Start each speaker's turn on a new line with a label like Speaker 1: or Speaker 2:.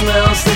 Speaker 1: smells